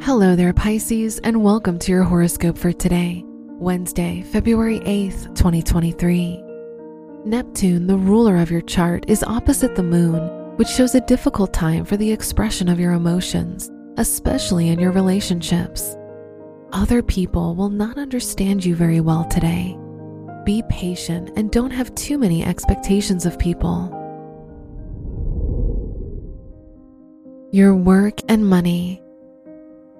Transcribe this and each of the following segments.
Hello there, Pisces, and welcome to your horoscope for today, Wednesday, February 8th, 2023. Neptune, the ruler of your chart, is opposite the moon, which shows a difficult time for the expression of your emotions, especially in your relationships. Other people will not understand you very well today. Be patient and don't have too many expectations of people. Your work and money.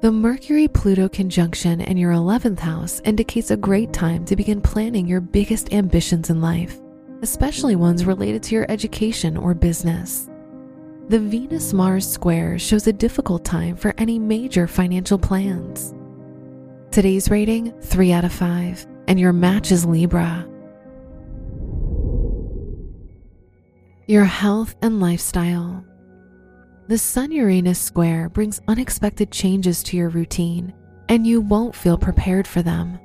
The Mercury Pluto conjunction in your 11th house indicates a great time to begin planning your biggest ambitions in life, especially ones related to your education or business. The Venus Mars square shows a difficult time for any major financial plans. Today's rating 3 out of 5, and your match is Libra. Your health and lifestyle. The Sun Uranus square brings unexpected changes to your routine, and you won't feel prepared for them.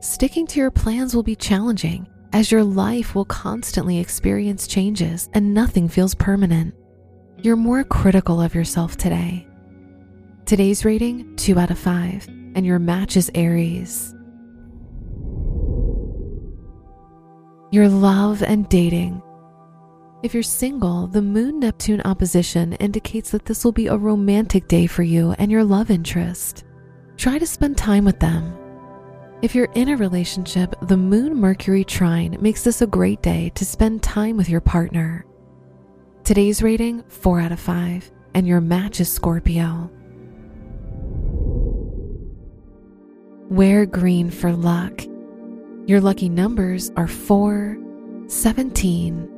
Sticking to your plans will be challenging, as your life will constantly experience changes and nothing feels permanent. You're more critical of yourself today. Today's rating 2 out of 5, and your match is Aries. Your love and dating. If you're single, the Moon Neptune opposition indicates that this will be a romantic day for you and your love interest. Try to spend time with them. If you're in a relationship, the Moon Mercury trine makes this a great day to spend time with your partner. Today's rating 4 out of 5, and your match is Scorpio. Wear green for luck. Your lucky numbers are 4, 17,